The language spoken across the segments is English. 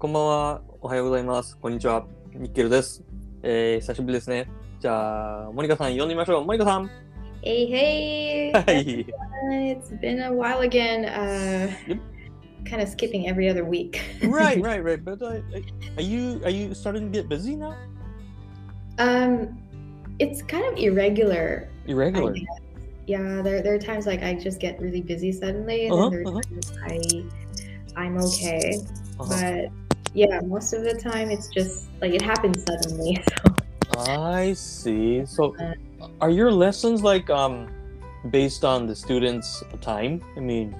こんばんは。おはようございます。こんにちは。ニッケルです。えー、久しぶりですね。じゃあ、モニカさん呼んでみましょう。モニカさん。 Hey, hey! はい。 It's been a while again. Uh, Yep. Kind of skipping every other week. right, right, right. But uh, are you are you starting to get busy now? Um, it's kind of irregular. I Irregular. guess. Yeah, there, there are times like I just get really busy suddenly, and Uh-huh, then there are uh-huh. times I I'm okay. Uh-huh. But yeah, most of the time it's just like it happens suddenly. So I see. So, are your lessons like um based on the students' time? I mean,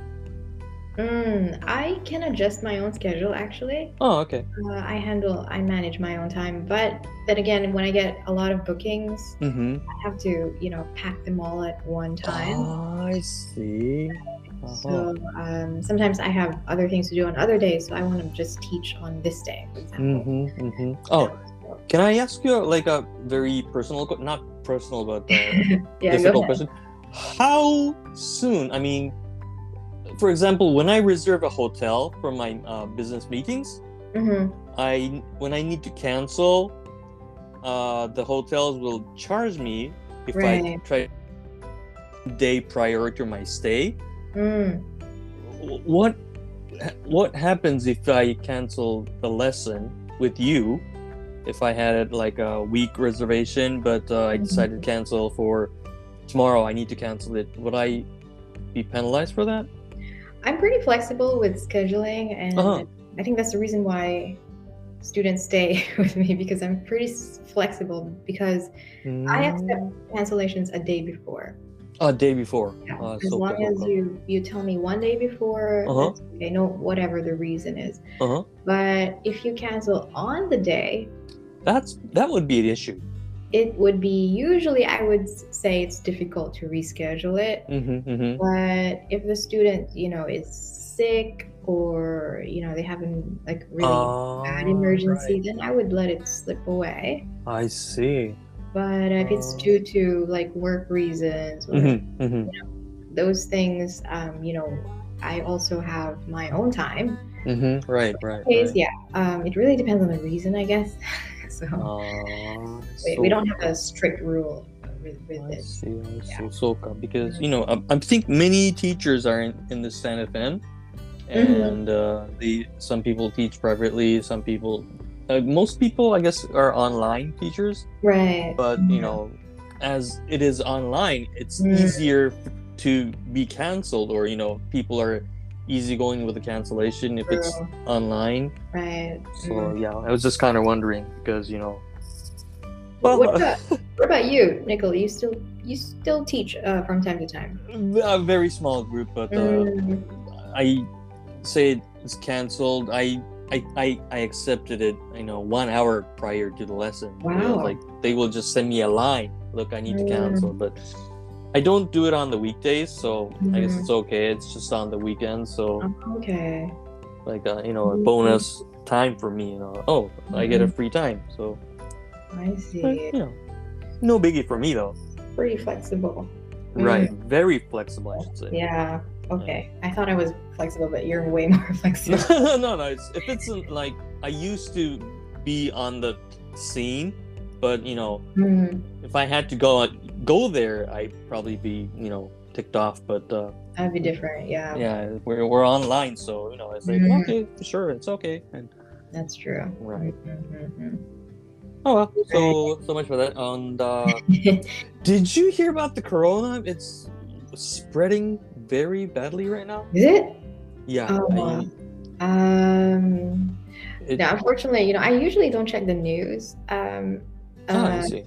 mm, I can adjust my own schedule actually. oh, okay. Uh, I handle, I manage my own time. But then again, when I get a lot of bookings, Mm-hmm. I have to, you know, pack them all at one time. I see. Uh-huh. So um, sometimes I have other things to do on other days, so I want to just teach on this day, for example. Mm-hmm, mm-hmm. Oh, can I ask you like a very personal, not personal, but uh, yeah, difficult question? How soon? I mean, for example, when I reserve a hotel for my uh, business meetings, Mhm. I when I need to cancel, uh, the hotels will charge me if I Right. try day prior to my stay. Mm. What what happens if I cancel the lesson with you? If I had like a week reservation, but uh, I Mhm. decided to cancel for tomorrow, I need to cancel it. Would I be penalized for that? I'm pretty flexible with scheduling, and Uh-huh. I think that's the reason why students stay with me because I'm pretty flexible because I accept cancellations a day before. A day before. Yeah. Uh, as so long cool, as cool. you you tell me one day before, Uh-huh. okay, no whatever the reason is. Uh-huh. But if you cancel on the day, That's that would be an issue. it would be usually I would say it's difficult to reschedule it. Mm-hmm, mm-hmm. But if the student, you know, is sick or you know they have an like really bad emergency, then I would let it slip away. I see. But if it's due to like work reasons or Mm-hmm, mm-hmm, those things, um, you know, I also have my own time. mm-hmm. Right, right. Case, right. yeah, um, it really depends on the reason, I guess. so Uh, we, so we don't have a strict rule with, with I this. see, I see. Yeah. So, because you know, I, I think many teachers are in, in the San FM, Mm-hmm. and uh, the some people teach privately, some people, uh, most people, I guess, are online teachers. Right. But you Mhm. know, as it is online, it's Mm. easier to be canceled, or you know, people are easy going with the cancellation if it's online. Right. So Mm. yeah, I was just kind of wondering because you know. what, about, what about you, Nicole? You still you still teach uh, from time to time? a very small group, but uh, Mm, I say it's canceled. I, I I I accepted it. You know, one hour prior to the lesson. You know, Wow. like they will just send me a line. Look, I need to Mm. cancel, but I don't do it on the weekdays, so I guess Mhm. it's okay. It's just on the weekends, so Oh, okay. like uh, you know, a bonus time for me. You know, oh, I get a Mhm. free time, so I but, see. you know, no biggie for me though. Pretty flexible. Right, very flexible, I should say. Yeah. Okay. I thought I was flexible, but you're way more flexible. no, no. It's, if it's like I used to be on the scene, but you know, Mm, if I had to go go there, I'd probably be you know ticked off. But uh, that'd be different. Yeah. yeah, we're we're online, so you know, it's like Mhm. okay, sure, it's okay. And That's true. right. Mhm, Oh well, so so much for that. And uh, did you hear about the corona? It's spreading very badly right now. Is it? Yeah. Oh, I- Um. it- Yeah, unfortunately, you know, I usually don't check the news. Um, I uh, see.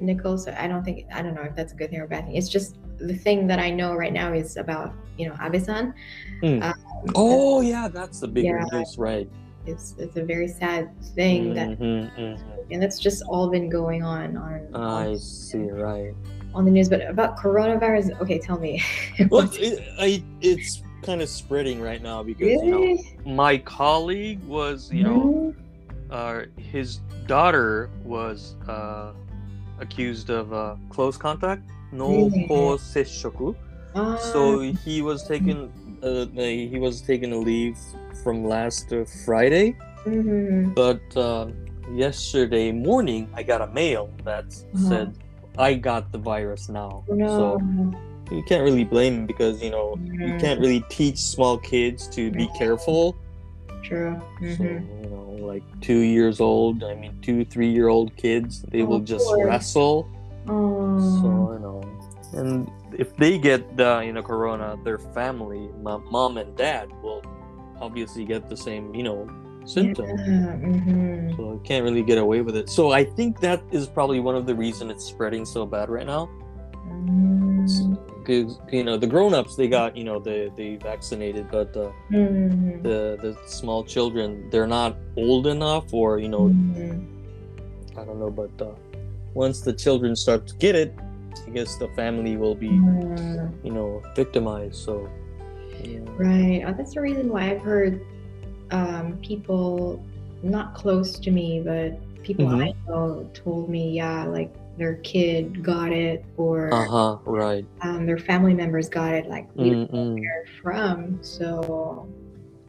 Nicole, so I don't think I don't know if that's a good thing or a bad thing. It's just the thing that I know right now is about you know Abe-san. Mm. Um, Oh yeah, that's the big Yeah. news, right? It's it's a very sad thing that, Mhm, mhm. and that's just all been going on on I see, right. On the news. But about coronavirus, okay, tell me. Well, it, I, it's kind of spreading right now because you know my colleague was, you know, uh, his daughter was uh, accused of uh, close contact, no Really? sesshoku. Ah, So he was taken, uh, he was taken a leave from last uh, Friday, Mhm. But uh, yesterday morning, I got a mail that Uh-huh. said I got the virus now. No. So you can't really blame him because you know you Mhm. can't really teach small kids to be careful. True. So Mhm. you know, like two years old, I mean, two, three year old kids, they Oh, will just wrestle. Oh. So you know, and if they get the you know corona, their family, mo- mom and dad, will obviously get the same you know symptoms. Yeah. mhm. So you can't really get away with it. So I think that is probably one of the reason it's spreading so bad right now. Mm. Because you know the grown-ups they got you know they they vaccinated, but uh, Mhm. the the small children they're not old enough, or you know Mhm. I don't know. But uh, once the children start to get it, I guess the family will be Mm. you know victimized. So yeah. Right. Oh, that's the reason why I've heard um, people not close to me, but people Mhm. I know told me, yeah, like their kid got it or Uh huh. Right. um, their family members got it, like we don't know where from. So,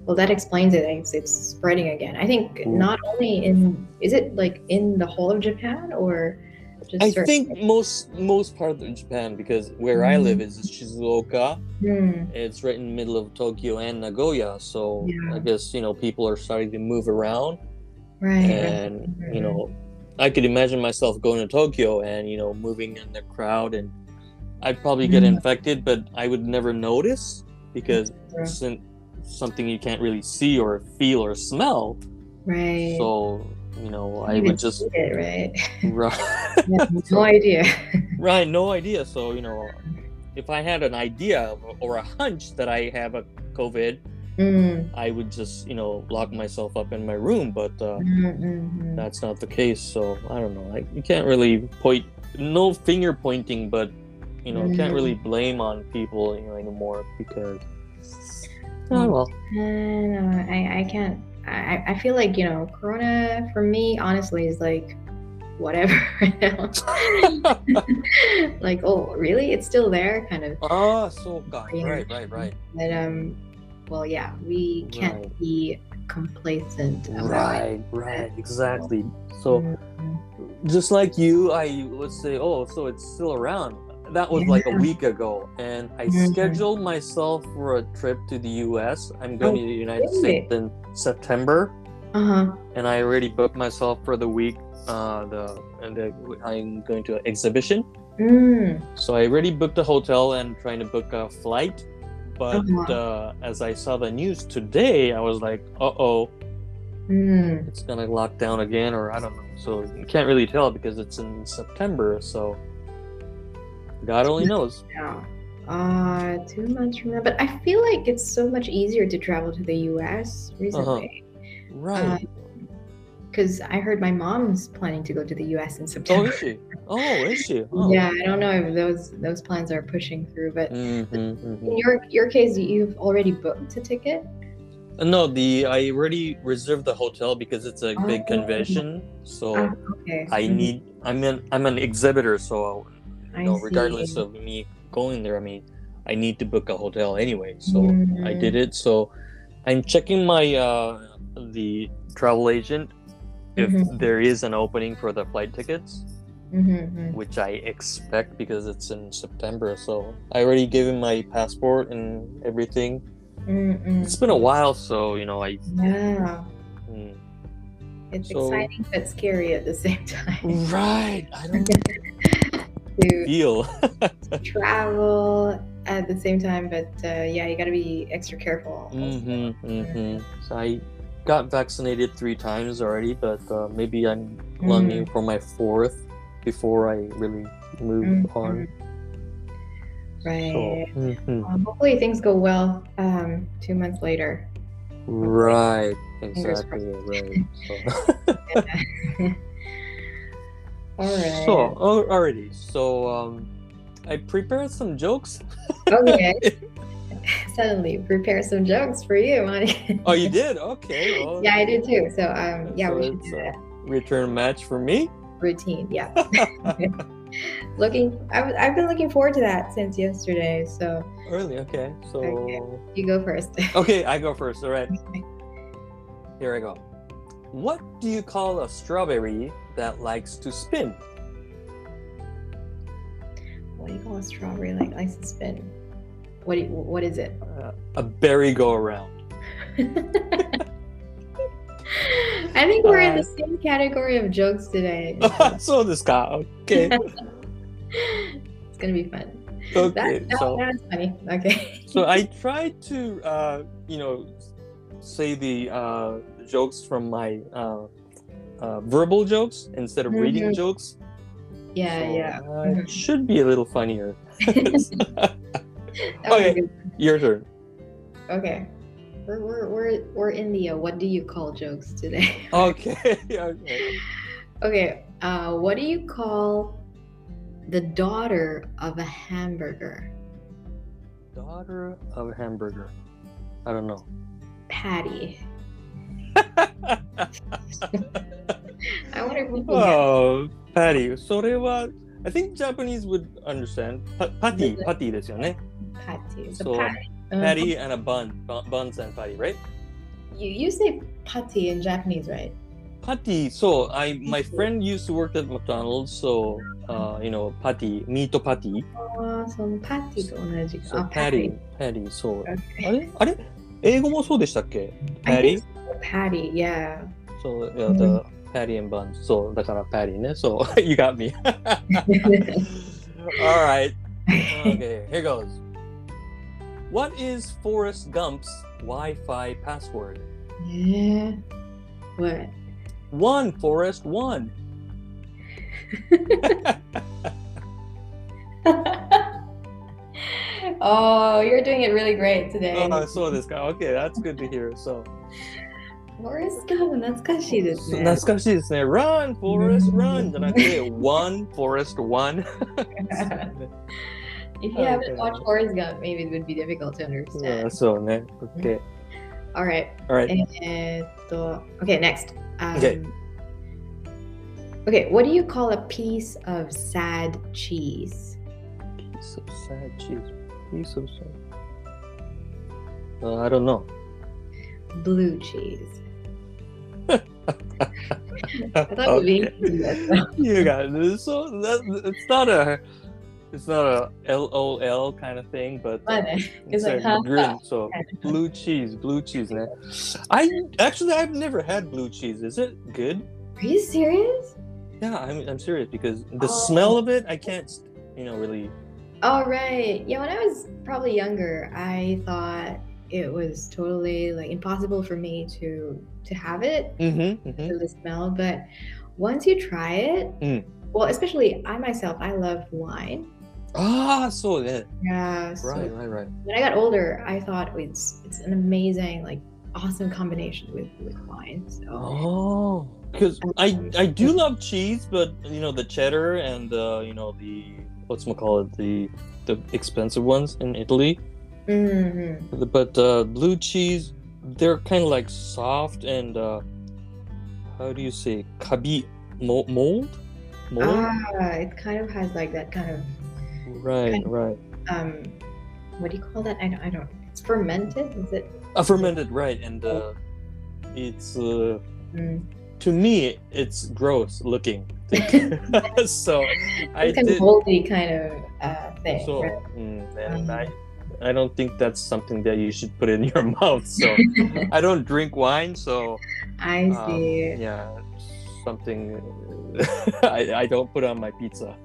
well, that explains it. It's, it's spreading again. I think Ooh. not only in, is it like in the whole of Japan or just I think most most part of Japan because where I live is Shizuoka. Hmm. It's right in the middle of Tokyo and Nagoya, so Yeah. I guess you know people are starting to move around, right. and right. you know, I could imagine myself going to Tokyo and you know moving in the crowd, and I'd probably get Mhm. infected, but I would never notice because it's something you can't really see or feel or smell. right. So you know, I would just it, right? right, no idea. right, no idea. So you know, if I had an idea or a hunch that I have a COVID. Mm, I would just, you know, lock myself up in my room, but uh, mm, mm, that's not the case. So I don't know. I, you can't really point, no finger pointing, but you know, can't Mm. really blame on people you know, anymore because. Oh well. mm. Uh, I, I can't. I, I feel like you know, Corona for me, honestly, is like whatever like, oh, really? It's still there, kind of. Ah, so God. Right, right, right, But um, well, yeah, we can't Right. be complacent. about it. right, right. Exactly. So Mhm. just like you, I would say, oh, so it's still around. That was like a week ago, and I scheduled myself for a trip to the U.S. I'm going Oh, to the United really? States in September. Uh-huh. and I already booked myself for the week. Uh, the and the, I'm going to an exhibition, Mm. so I already booked a hotel and trying to book a flight. But Uh-huh. uh, as I saw the news today, I was like, "Uh oh, Mm. it's gonna lock down again," or I don't know. So you can't really tell because it's in September. So God only knows. Yeah. Uh, two months from now. But I feel like it's so much easier to travel to the US recently. Right? Because I heard my mom's planning to go to the US in September. oh, is she? Oh, is she? Oh. Yeah, I don't know if those those plans are pushing through, but Mm-hmm, in your your case, you've already booked a ticket. No, the I already reserved the hotel because it's a big Oh. convention. So. Ah, okay. I need. I'm an. I'm an exhibitor, so you know, regardless of me going there, I mean, I need to book a hotel anyway. So I Mm. did it. So I'm checking my uh, the travel agent if Mhm. there is an opening for the flight tickets, Mhm, which I expect because it's in September. So I already gave him my passport and everything. mhm, mm, It's been a while, so you know I. mm. Yeah, mm. it's So- exciting but scary at the same time. Right. I don't to feel. travel at the same time, but uh, yeah, you got to be extra careful. Mm-hmm, mm-hmm. So I got vaccinated three times already, but uh, maybe I'm longing for my fourth before I really move on. Right. So, mhm. Um, hopefully things go well um, two months later. right, exactly, right. So, All right. so oh, already, so um, I prepared some jokes. okay. Suddenly, prepare some jokes for you, oh, you did? Okay. Well, yeah, I did too. So um, yeah, so we should do a that return match for me. routine. Yeah. looking, I've, been looking forward to that since yesterday. So really? Okay. So Okay. you go first. okay, I go first. All right. Here I go. What do you call a strawberry that likes to spin? What do you call a strawberry like likes to spin? What you, what is it? Uh, a berry go around. I think we're in Uh, the same category of jokes today. so this guy. Okay. it's gonna be fun. Okay. That, that, So that's funny. Okay. so I tried to uh, you know say the uh, jokes from my uh, verbal jokes instead of reading Mhm. jokes. yeah, So, yeah. uh, Mhm. It should be a little funnier. Okay. Your turn. Okay. We're, we're, we're, we're in the uh, what do you call jokes today. Okay. okay. okay. Uh, what do you call the daughter of a hamburger? Daughter of a hamburger. I don't know. Patty. I wonder if we can get oh, Patty. それは I think Japanese would understand. Pa- patty, patty ですよね。 patty. The So, patty. Uh, Patty and a bun. Bu- Buns and patty, right? You, you say patty in Japanese, right? Patty. So I my friend used to work at McDonald's, so uh, you know, patty, meat patty. ああ、そのパティと同じ。 So あ patty, patty. So Okay. あれあれ英語もそうでしたっけ I Patty? patty, yeah. So yeah, mm. the mm-hmm. patty and buns. So the kind of patty, ne? So you got me. All right. Okay, here goes. What is Forrest Gump's Wi-Fi password? Yeah. What? One, Forrest, one. oh, you're doing it really great today. Oh, I saw this guy. Okay, that's good to hear. So, フォレスト・ガム懐かしいですね。懐かしいですね。Run, Forrest, run! じゃなくて、One, Forrest, one! If you haven't watched Forrest Gump, maybe it would be difficult to understand. Yeah, そうね。Okay. Mm-hmm. Alright. Alright. Eh, okay. next. Um, okay. Okay, what do you call a piece of sad cheese? Piece of sad cheese. Piece of sad. Uh, I don't know. Blue cheese. Okay. you got. So that, it's not a it's not a LOL kind of thing, but uh, uh it's, it's like, a grin. So blue cheese, blue cheese, man. I actually I've never had blue cheese. Is it good? Are you serious? Yeah, I'm I'm serious because the oh. smell of it, I can't, you know, really. All oh, right. Yeah, when I was probably younger, I thought it was totally like impossible for me to to have it Mm-hmm. mm-hmm. for the smell. But once you try it, Mm. well, especially I myself, I love wine. Ah, so yeah. Yeah. So Right, right, right. when I got older, I thought it's it's an amazing, like, awesome combination with with wine. So Oh, because I I do love cheese, but you know the cheddar and uh, you know the what's call it the the expensive ones in Italy. Mhm. But uh, blue cheese, they're kind of like soft and uh, how do you say kabi mo- mold? Mold? ah, it kind of has like that kind of right, right. um, what do you call that? I don't. I don't. It's fermented. Is it? Uh, fermented, right? And uh, it's uh, Mm. to me it's gross looking. so I It's kind did. of moldy kind of uh, thing. So, right? mm, and Um, I, I don't think that's something that you should put in your mouth. So, I don't drink wine, so I um, see. yeah, something I, I don't put on my pizza.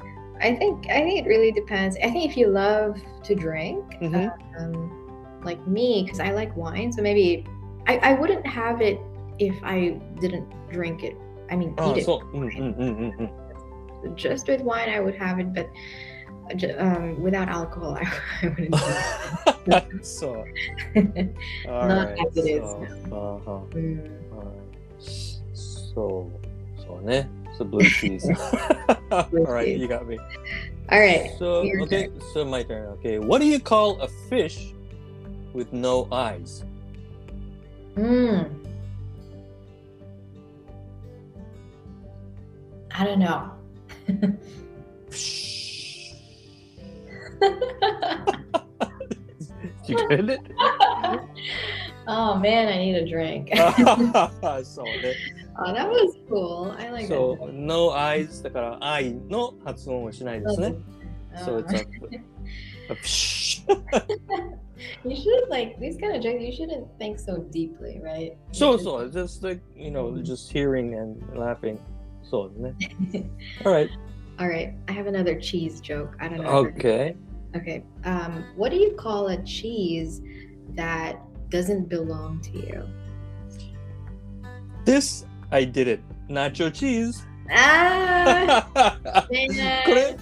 I think I think it really depends. I think if you love to drink, Mhm. um, like me, because I like wine, so maybe I, I wouldn't have it if I didn't drink it. I mean, Oh, eat it. so mm, mm, mm, mm, mm. Just with wine, I would have it, but um, without alcohol, I, I wouldn't. do so Not alright, as it is so, uh-huh, Mm. alright. So, so ne, so blue cheese. All right, cheese. you got me. All right. So okay, so my turn. Okay, what do you call a fish with no eyes? Mm. I don't know you get it? oh man, I need a drink. so, ne- Oh, that was cool. I like そ that. う、no eyes だから愛の発音はしないですね。 So it's Uh, a, a psh. you should like these kind of jokes. You shouldn't think so deeply, right? You そう just-そう、just like, you know, just hearing and laughing. そうですね。Alright. All right, I have another cheese joke. I don't know. Okay. Okay. Um, what do you call a cheese that doesn't belong to you? This I did it. Nacho cheese. Ah, I,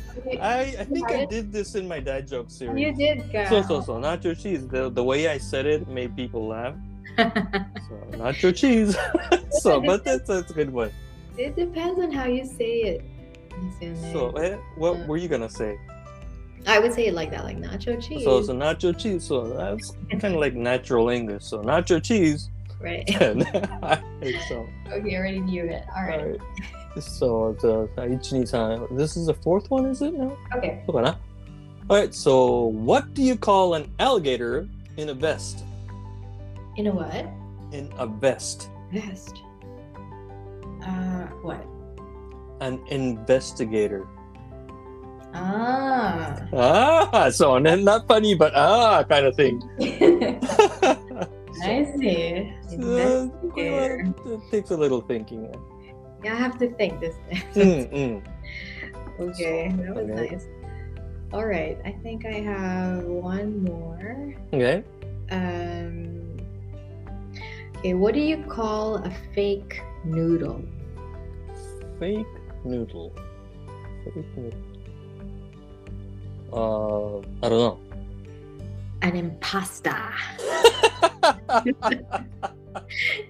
I think I did this in my dad joke series. You did, girl. So, so, so, nacho cheese. The, the way I said it made people laugh. so, nacho cheese. so, but that's, that's a good one. It depends on how you say it. So, eh, what Yeah. were you gonna say? I would say it like that, like nacho cheese. So, so nacho cheese. So that's kind of like natural English. So nacho cheese. right. And so, okay, I already knew it. All right. alright. So the 123 This is the fourth one, is it now? Okay. そうかな Alright, so what do you call an alligator in a vest? In a what? In a vest. Vest. Uh, what? An investigator. Ah. Ah, so not funny, but ah, kind of thing. I see. Uh, it takes a little thinking. Yeah, I have to think this. Mm, mm. okay, that was Okay. nice. All right, I think I have one more. Okay. Um. Okay, what do you call a fake noodle? Fake noodle. Fake noodle. Uh, I don't know. An impasta.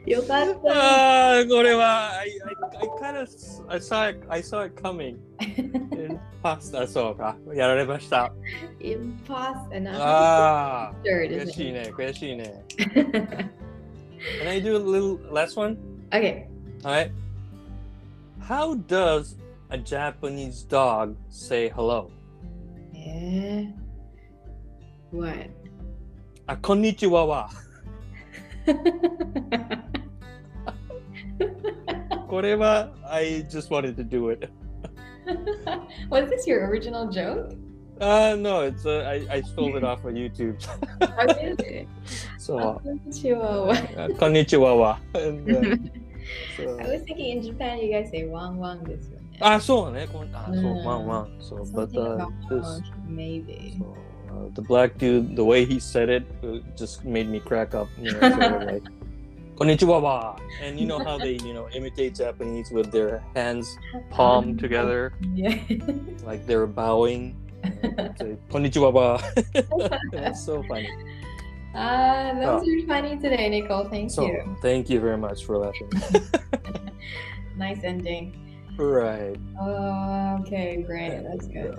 よかった。 Ah, これは I, I, I kind of I saw it I saw it coming. In pasta そうか。やられました。 impasta. Notああ、 sure, 悔 isn't しい it? ね、悔しいね。Can I do a little last one? okay. Alright. How does a Japanese dog say hello? Eh. What? あ、こんにちはは。これは I just wanted to do it. Was this your original joke? Uh, no, it's uh, I, I stole it off of YouTube. How is it? so, Chihuahua. uh, こんにちはは。And, uh, so- I was thinking in Japan you guys say wang wang this one. あ、そうね。こんあ、そう、うんワンワン。So, but Something uh, about this, wang, maybe. so, uh, the black dude, the way he said it, uh, just made me crack up. You know, sort of like, こんにちはは. And you know how they, you know, imitate Japanese with their hands palm together, Yeah. like they're bowing. Say, こんにちはは. That's so funny. Ah, those are funny today, Nicole. Thank So, you. thank you very much for laughing. Nice ending. right. Oh, okay, great. That's good.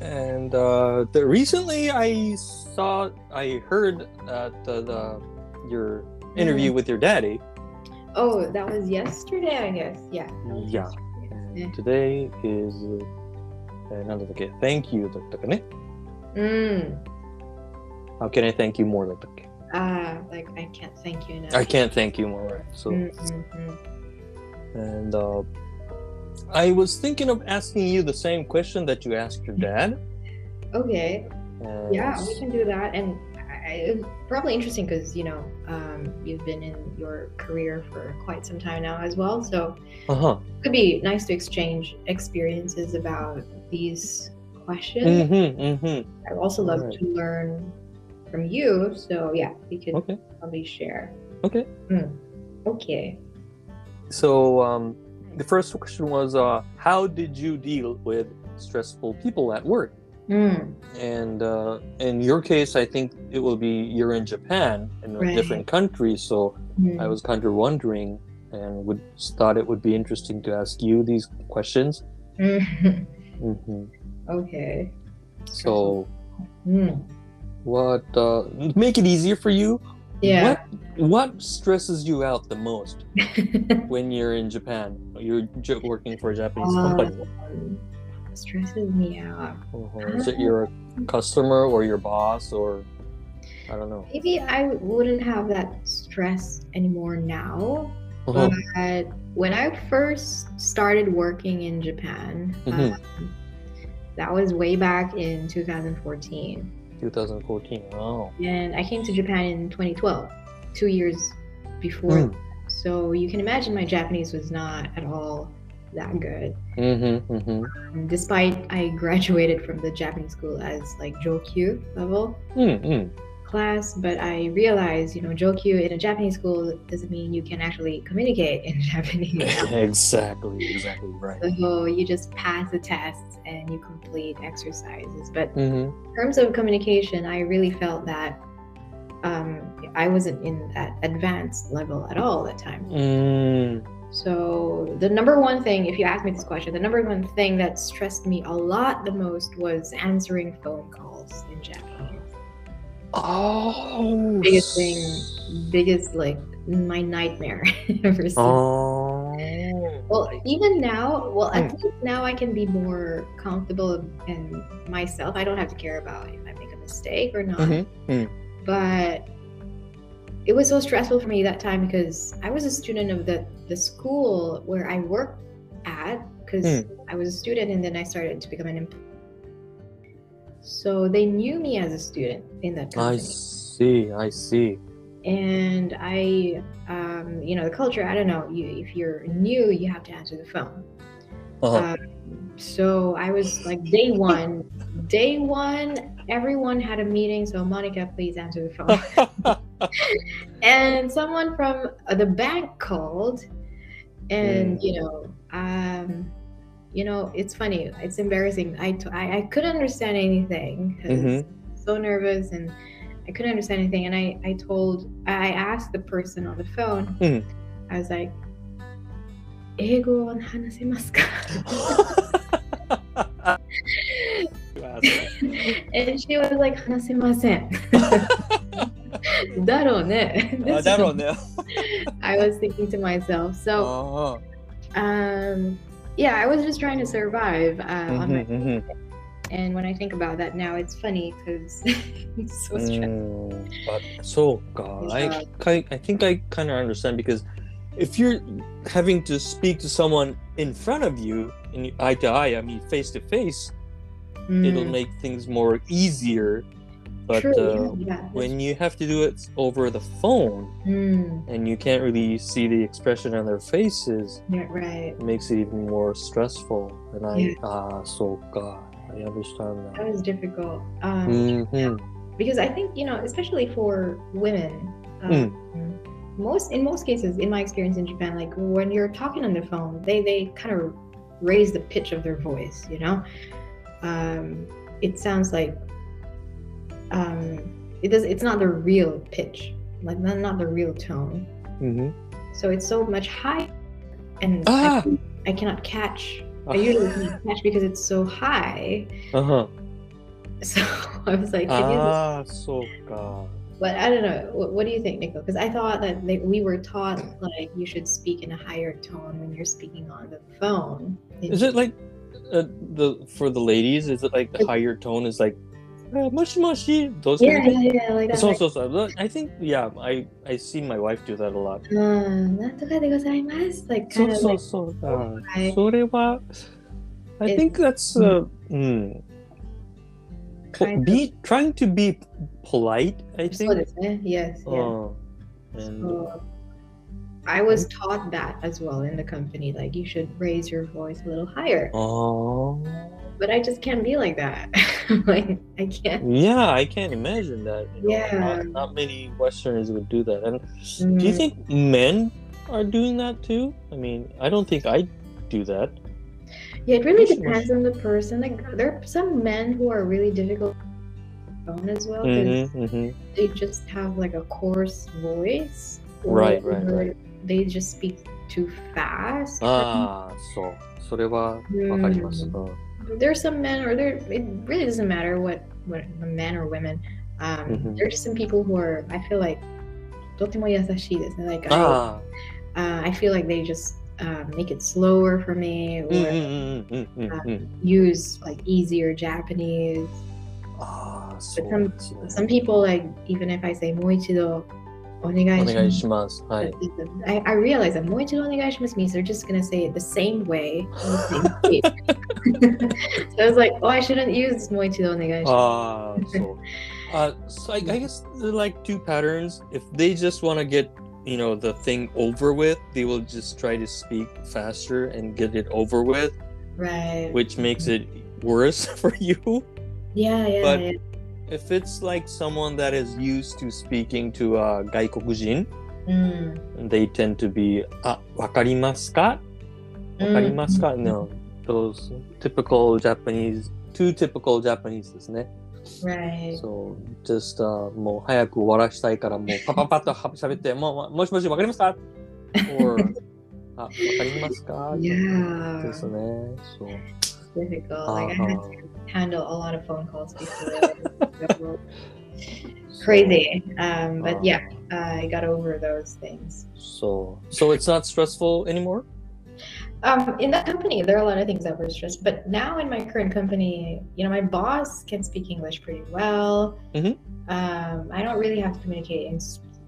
and uh, the, recently I saw, I heard that the, the your interview Mm. with your daddy. Oh, that was yesterday, I guess. Yeah. that was Yeah. yesterday. And today is, uh, えーなんだったっけ Thank you だったかね Mm. how can I thank you more? Like, ah, like I can't thank you enough. I can't thank you more. Right. So, mm-hmm, mm-hmm. and uh, I was thinking of asking you the same question that you asked your dad. okay. And yeah, we can do that, and I, probably interesting because you know um, you've been in your career for quite some time now as well so uh-huh. it could be nice to exchange experiences about these questions mm-hmm, mm-hmm. i'd also love right. to learn from you. So yeah, we can Okay. probably share. Okay. Mm. Okay. So um, the first question was, uh, how did you deal with stressful people at work? Mm. And uh, in your case, I think it will be you're in Japan in a different country. So Mm. I was kind of wondering and would thought it would be interesting to ask you these questions. Mm. hmm okay. So Mm. What uh, make it easier for you? Yeah. What what stresses you out the most when you're in Japan? You're working for a Japanese Uh, company. Um, stresses me out. Uh-huh. Is it your customer or your boss or I don't know. Maybe I wouldn't have that stress anymore now. Uh-huh. But when I first started working in Japan, Mhm. um, that was way back in 2014. 2014. Oh. And I came to Japan in 2012, two years before. Mm. So you can imagine my Japanese was not at all that good. Mm-hmm. Mm-hmm. Um, Despite I graduated from the Japanese school as like Jokyu level Mm-hmm. Class, but I realized, you know, Jokyu in a Japanese school doesn't mean you can actually communicate in Japanese. exactly. Exactly right. So you just pass the tests and you complete exercises. But Mm-hmm. in terms of communication, I really felt that um, I wasn't in that advanced level at all at the time. Mm. So the number one thing, if you ask me this question, the number one thing that stressed me a lot the most was answering phone calls in Japanese. Oh. Biggest thing, biggest like my nightmare ever since. Oh. Well, even now, well, at Mm. least now I can be more comfortable in myself. I don't have to care about if I make a mistake or not. Mhm. But it was so stressful for me that time because I was a student of the the school where I worked at because Mm. I was a student and then I started to become an employee. So they knew me as a student in that I see. I see. and I, um, you know, the culture. I don't know. You, if you're new, you have to answer the phone. Uh-huh. Um, so I was like day one. day one, everyone had a meeting. So Monica, please answer the phone. and someone from uh, the bank called, and Mm. you know, um, you know, it's funny. It's embarrassing. I, t- I, I couldn't understand anything. Mm-hmm. So nervous and I couldn't understand anything. And I, I told, I asked the person on the phone, mm-hmm. I was like, Ego on Hanasemaska. and she was like, Hanasemasen. Oh, I was thinking to myself. So, uh-huh. um, yeah, I was just trying to survive uh, mm-hmm, my- mm-hmm. And when I think about that now, it's funny because it's so stressful. Mm, but so God, I, I, I think I kind of understand because if you're having to speak to someone in front of you, in eye to eye, I mean face to face, it'll mm. make things more easier but true, uh, yeah, yeah, when you have to do it over the phone Mm, and you can't really see the expression on their faces, yeah, right. it makes it even more stressful. And I, Yeah. ah, so God, I understand That that. was difficult. Um, Mhm. because I think you know, especially for women, Mm. um, most in most cases, in my experience in Japan, like when you're talking on the phone, they they kind of raise the pitch of their voice. You know, um, it sounds like um, it does. It's not the real pitch, like not, not the real tone. Mhm. So it's so much high, and Ah! I, I cannot catch. I usually cannot catch because it's so high. Uh-huh. So I was like, Ah, so God. But I don't know. What, what do you think, Nico? Because I thought that they, we were taught like you should speak in a higher tone when you're speaking on the phone. Is it like uh, the for the ladies? Is it like the higher tone is like uh, mushy mushy? Those Yeah, kind of things? yeah, yeah, like that. So like, so so. Look, I think yeah. I I see my wife do that a lot. うん、なんとかでございます。Like そ kind う of そう like, そう。あはいそれは I It- think that's uh, mm, po- Kind of- be trying to be polite. I そうで think. すね。Yes, yeah. Uh, and So, I was taught that as well in the company. Like you should raise your voice a little higher. oh But I just can't be like that. like I can't. yeah, I can't imagine that. you know, Yeah. not, not many Westerners would do that. And Mm, Do you think men are doing that too? I mean, I don't think I do that. Yeah, it really Mushy depends on the person. Like there are some men who are really difficult phone as well. 'cause hmm hmm they just have like a coarse voice. Right, right, or right. They just speak too fast. Ah, so それはわかります。うん There are some men, or there. It really doesn't matter what what men or women. Um, Mhm. There are just some people who are. I feel like とても優しいですね. Like I, あ uh, I feel like they just uh, make it slower for me, あ、 or うんうんうんうんうんうん。 use like easier Japanese. ああ、そう some ですね。 Some people like even if I say もう一度 お願いお願いしします。はます。い。 I, I realize that もう一度お願いします means they're just gonna say it the same way. in the same speed. so I was like, oh, I shouldn't use もう一度お願いします。ああ、そう。Uh, so I, I guess they're like two patterns. If they just want to get, you know, the thing over with, they will just try to speak faster and get it over with, right. which makes it worse for you. yeah, yeah, but- yeah. If it's like someone that is used to speaking to uh, 外国人,うん。they tend to be, あ、わかりますかわかりますか No. Those typical Japanese, two typical Japanese ですね。Right. So, just、uh, もう早く終わらしたいからもうパパパッとは喋って、もうもしもしわかりますか ?or あ、わかりますか yeah. ですね。そう。difficult. Like I had Uh-huh. to handle a lot of phone calls before. crazy um, but uh, yeah i got over those things so so it's not stressful anymore um, in that company there are a lot of things that were stressed but now in my current company you know my boss can speak english pretty well mm-hmm. um, i don't really have to communicate in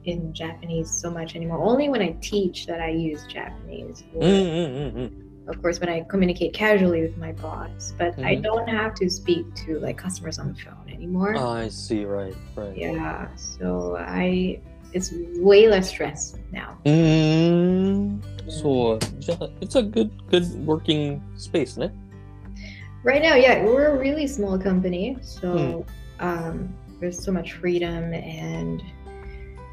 in japanese so much anymore only when i teach that i use japanese mm-hmm of course when i communicate casually with my boss but mm-hmm. i don't have to speak to like customers on the phone anymore. Oh, i see right right. Yeah so i it's way less stress now. Mm, so it's a good good working space right right now yeah we're a really small company so mm. um, there's so much freedom and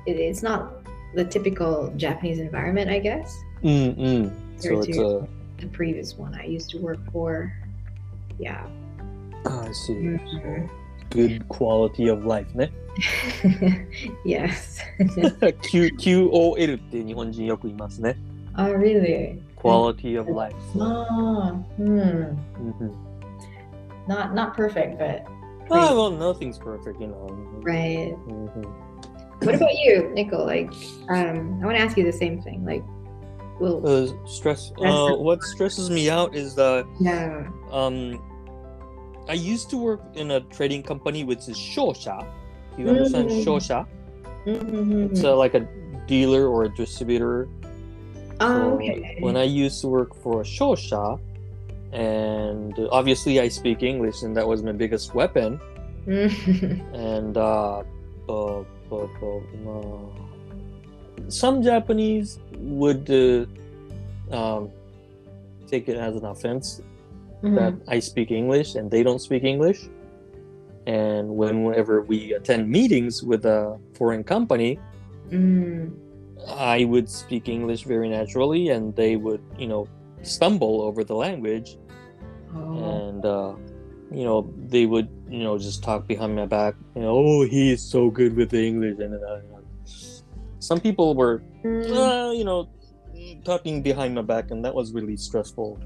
it, it's not the typical japanese environment i guess. Mm-hmm. so it's a the previous one I used to work for. Yeah. I see. Mhm. Good quality of life ね。 yes. Q, QOL って日本人よく言いますね。 oh, really? Quality of life. Oh, hmm. うんうん Not not perfect, but Ah, well, nothing's perfect, you know. right. うんうん What about you, Nicole? Like, um, I want to ask you the same thing. Like, well, Uh, stress. Uh, what stresses me out is that yeah. um, I used to work in a trading company which is Shosha. Do you understand Mm. Shosha? Mhm. It's uh, like a dealer or a distributor. oh, So okay. When I used to work for a Shosha, and obviously I speak English, and that was my biggest weapon. Mhm. And uh, uh, uh, some Japanese would uh, um, take it as an offense that Mhm. I speak English and they don't speak English. And whenever we attend meetings with a foreign company, Mm. I would speak English very naturally, and they would, you know, stumble over the language, Oh. and uh, you know, they would, you know, just talk behind my back. You know, oh, he's so good with the English, and uh, some people were, uh, you know, talking behind my back, and that was really stressful.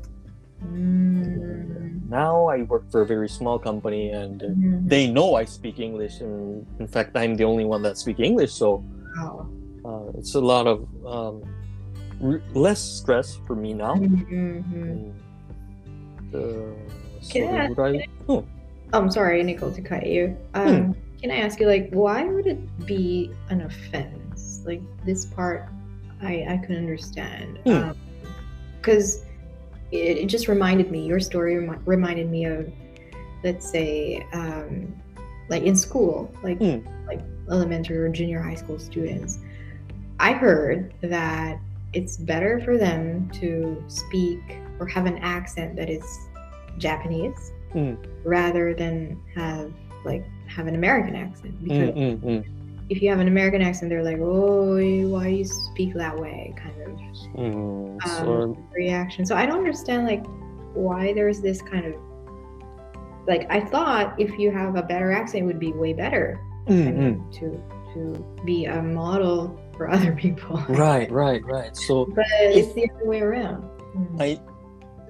Mm. Now I work for a very small company, and mm. they know I speak English, and in fact, I'm the only one that speak English. So uh, it's a lot of um, r- less stress for me now. Mm-hmm. And, uh, can so I? Oh. I'm sorry, Nicole, to cut you. Hmm. Um, hmm. Can I ask you, like, why would it be an offense? like this part i i could understand because mm. um, it, it, just reminded me your story rem- reminded me of let's say um, like in school like mm. like elementary or junior high school students i heard that it's better for them to speak or have an accent that is japanese mm. rather than have like have an american accent hmm, because hmm, hmm if you have an American accent, they're like, "Oh, why you speak that way?" kind of mm, um, reaction. So I don't understand like why there's this kind of like I thought if you have a better accent, it would be way better mm-hmm. I mean, to to be a model for other people. right, right, right. So, but it's the other way around. Mm. I,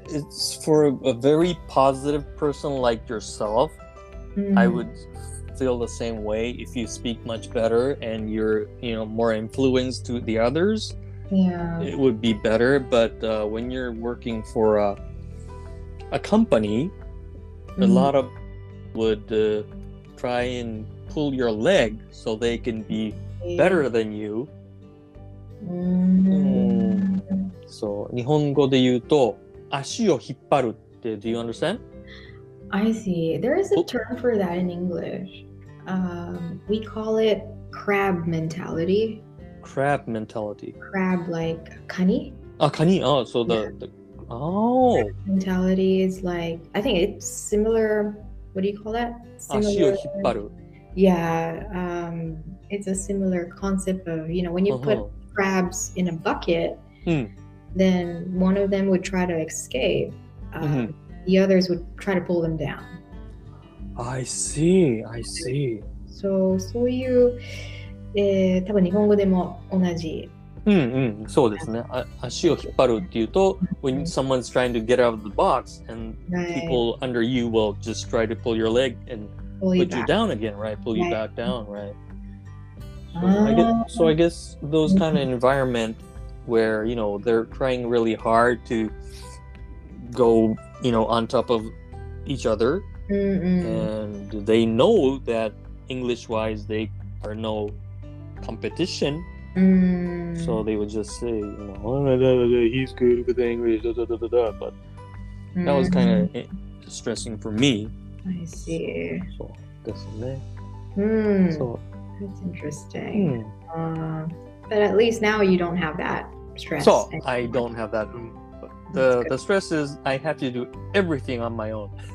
it's for a, very positive person like yourself. Mm. I hmm. would feel the same way if you speak much better and you're you know more influenced to the others yeah it would be better but uh, when you're working for a, a company a Mhm. lot of would uh, try and pull your leg so they can be better than you. うーん。そう、日本語で言うと、足を引っ張るって、do you understand? I see. There is a term for that in English. Um, we call it crab mentality. Crab mentality. Crab like kani. Ah, kani. Oh, so the, yeah. the oh mentality is like I think it's similar. What do you call that? Ah, similar, yeah, um, it's a similar concept of you know when you uh -huh. put uh-huh. crabs in a bucket, mm. then one of them would try to escape. Mm-hmm. Um, mm -hmm The others would try to pull them down. I see, I see. So そういう、えー、多分日本語でも同じ。うんうん、そうですね。あ足を引っ張るっていうと、when someone's trying to get out of the box and Right. people under you will just try to pull your leg and pull you put you back. down again, right? Pull you Right. back down, right? So I guess, so I guess those kind of environment where you know they're trying really hard to go, you know on top of each other Mm-mm. and they know that english wise they are no competition mm. so they would just say you know oh, he's good with english da, da, da, da, but mm-hmm. that was kind of mm-hmm. distressing for me i see so that's mm. so that's interesting mm. uh, but at least now you don't have that stress so anymore. i don't have that the the stress is I have to do everything on my own.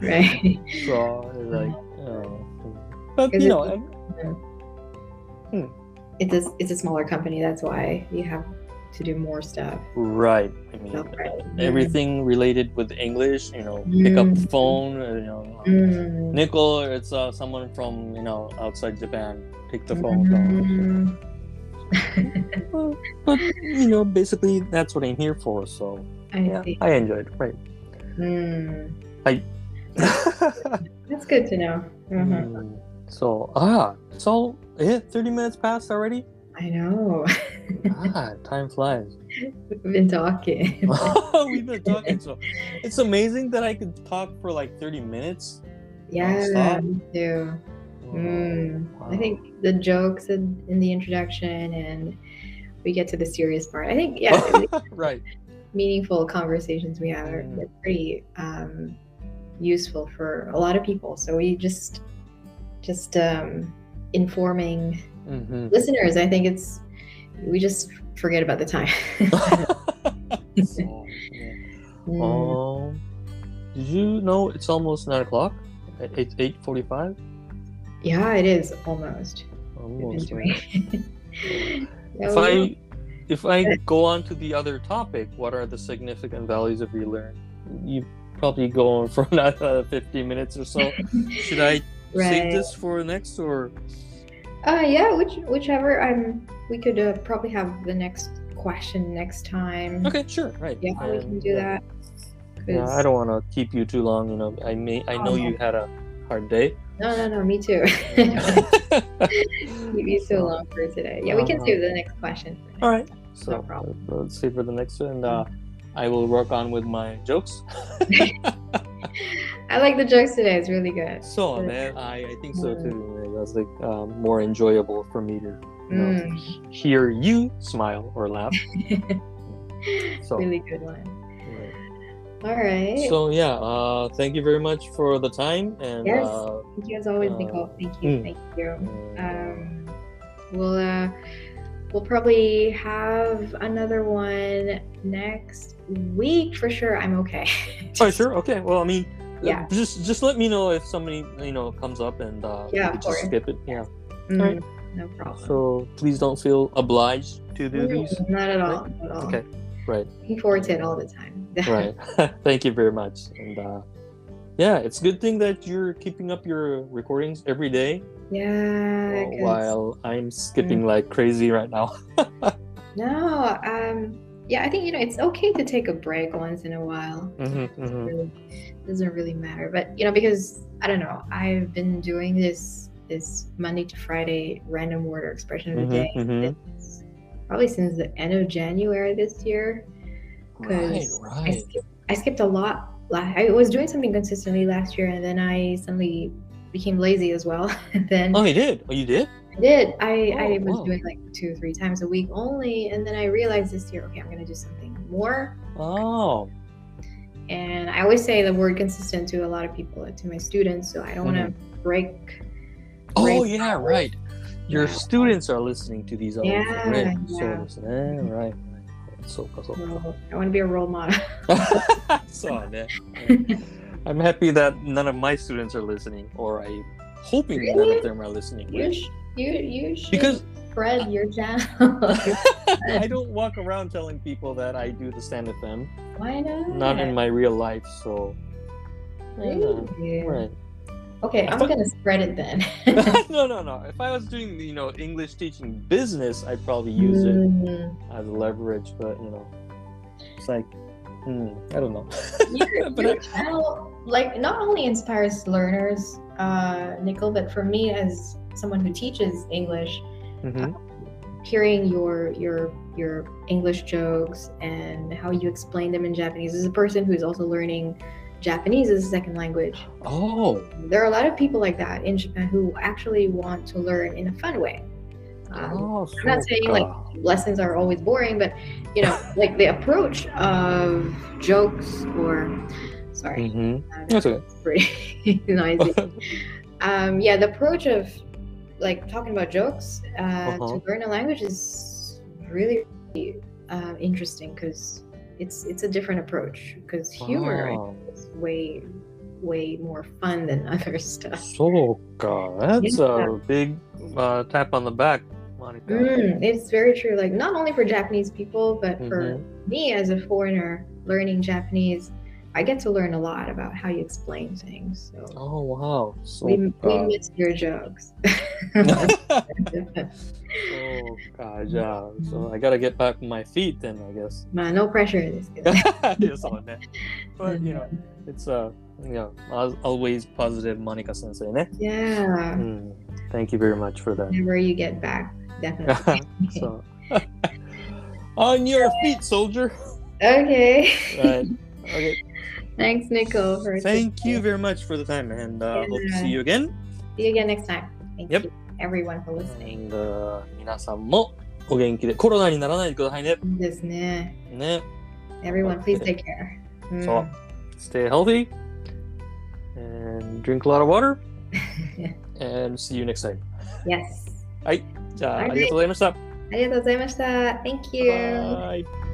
right. So it's like, uh, but you know, and- It's a it's a smaller company. That's why you have to do more stuff. right. I mean, everything related with English. You know, pick up the Mm. phone. uh, You know, Mm. nickel. It's uh, someone from you know outside Japan. Pick the phone. Mm. Well, but you know, basically that's what I'm here for. So I yeah, see. I enjoyed. it, Right. Mm. That's good to know. Mhm. Mm. So ah, it's all yeah, thirty minutes passed already. I know. Ah, time flies. We've been talking. We've been talking so it's amazing that I could talk for like thirty minutes. yeah, me too. Mm. I think the jokes in, in the introduction and we get to the serious part. I think yeah, right. meaningful conversations we have are Mm. pretty um, useful for a lot of people. So we just just um, informing hmm listeners. I think it's we just forget about the time. Mm. Um, did you know it's almost nine o'clock? It's eight forty-five. yeah, it is almost. Almost. If I if I go on to the other topic, what are the significant values of relearn? You probably go on for another fifty minutes or so. Should I Right. save this for next or? Uh, yeah, which whichever. I'm. We could uh, probably have the next question next time. Okay, sure, right. Yeah, we can do yeah. that. Yeah, I don't want to keep you too long. You know, I may I know Oh. you had a hard day. No, no, no. Me too. Keep you so long for today. Yeah, we can Uh-huh. save the next question. for next All right. time. So problem. uh, let's see for the next one. And uh, I will work on with my jokes. I like the jokes today. It's really good. So Good. man, I, I think so Mm. too. man. That's like um, more enjoyable for me to you know, Mm. hear you smile or laugh. So, really good one. Right. All right. so yeah, uh, thank you very much for the time and Yes. uh, Thank you as always, uh, Nicole. Thank you. mm. Thank you. Um, we'll uh, we'll probably have another one next week for sure. I'm okay. oh sure, okay. Well, I mean, uh, Yeah. just just let me know if somebody you know comes up and uh, Yeah, just course. skip it. Yeah. Mm, Alright. No problem. So please don't feel obliged to do these. Not at all. Not at all. Okay. Right. Looking forward to it all the time. Right. Thank you very much. And uh, yeah, it's a good thing that you're keeping up your recordings every day yeah. uh, while I'm Mm. skipping like crazy right now. No. Um. Yeah. I think you know it's okay to take a break once in a while. Mhm, It mhm. really, doesn't really matter, but you know because I don't know. I've been doing this this Monday to Friday random word or expression of the Mhm, day mhm. since- probably since the end of January this year. Right, because I, right. skipped, I skipped a lot. I was doing something consistently last year, and then I suddenly became lazy as well. and then Oh, you did? Oh, you did? I did. I, oh, I Oh, was wow. doing like two, or three times a week only. And then I realized this year, okay, I'm going to do something more. Oh. And I always say the word consistent to a lot of people, to my students. So I don't want to mm-hmm. break. Oh break yeah, right Your Yeah. students are listening to these Yeah, right. yeah. そうですね。Right. right. そうかそうか。 So I want to be a role model. そうね。I'm happy that none of my students are listening, or I'm hoping none Really? of them are listening. you, sh- you, you should Because spread your channel. I don't walk around telling people that I do the stand FM, Why not? not in my real life. So, yeah, Really? right. Okay, I I'm thought- gonna spread it then. no, no, no. If I was doing, you know, English teaching business, I'd probably use it Mm, as leverage. But you know, it's like, hmm, I don't know. your, But your I- channel, like, not only inspires learners, uh, Nicole, but for me as someone who teaches English, Mhm. hearing your your your English jokes and how you explain them in Japanese as a person who's also learning Japanese as a second language. Oh, There are a lot of people like that in Japan who actually want to learn in a fun way. Um, oh, I'm not saying like lessons are always boring, but you know, like the approach of jokes or sorry, hmm uh, That's okay. pretty noisy. Um, yeah, the approach of like talking about jokes uh, Uh-huh. to learn a language is really uh, interesting because it's it's a different approach because humor Wow was way way more fun than other stuff. So that's yeah. a big uh, tap on the back, Monica. Mm, it's very true. Like not only for Japanese people, but for mm-hmm. me as a foreigner learning Japanese, I get to learn a lot about how you explain things. So oh wow! So we, uh, miss we your jokes. oh God, yeah. So I gotta get back on my feet then, I guess. Nah, no pressure. yes, oh, on. But you know, it's uh, yeah, always positive, Monica Sensei. Ne? Yeah. Mm, thank you very much for that. Whenever you get back, definitely. so, on your feet, soldier. Okay. Right. Okay. Thanks, Nicole, for Thank you very much for the time, and uh, hope to see you again. See you again next time. Thank Yep. you, everyone, for listening. And, uh, 皆さんもお元気でコロナにならないでくださいね。ですね。ね。 Everyone, please take care. そう。Stay healthy and drink a lot of water うん and see you next time. yes. じゃあ、 Alright. ありがとうございました。ありがとうございました。Thank you. Bye.